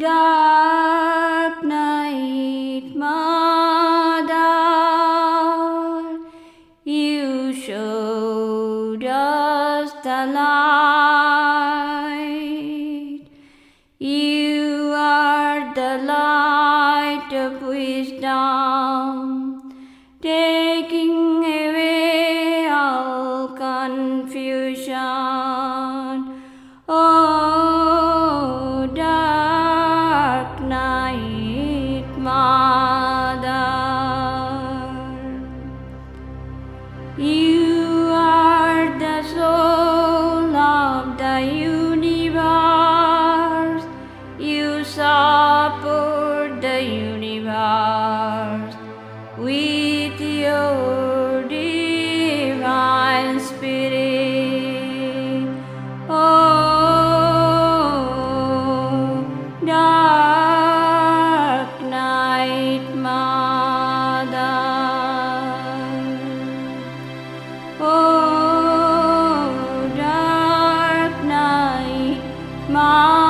Dark night, Mother, you showed us the light. You are the light of wisdom, universe with your divine spirit. Oh, dark night, Mother. Oh, dark night, Mother,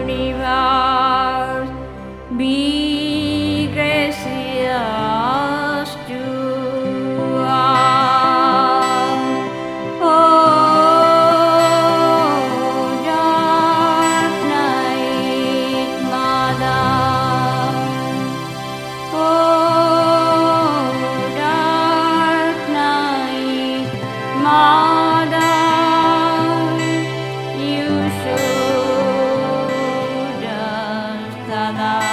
Father, you should have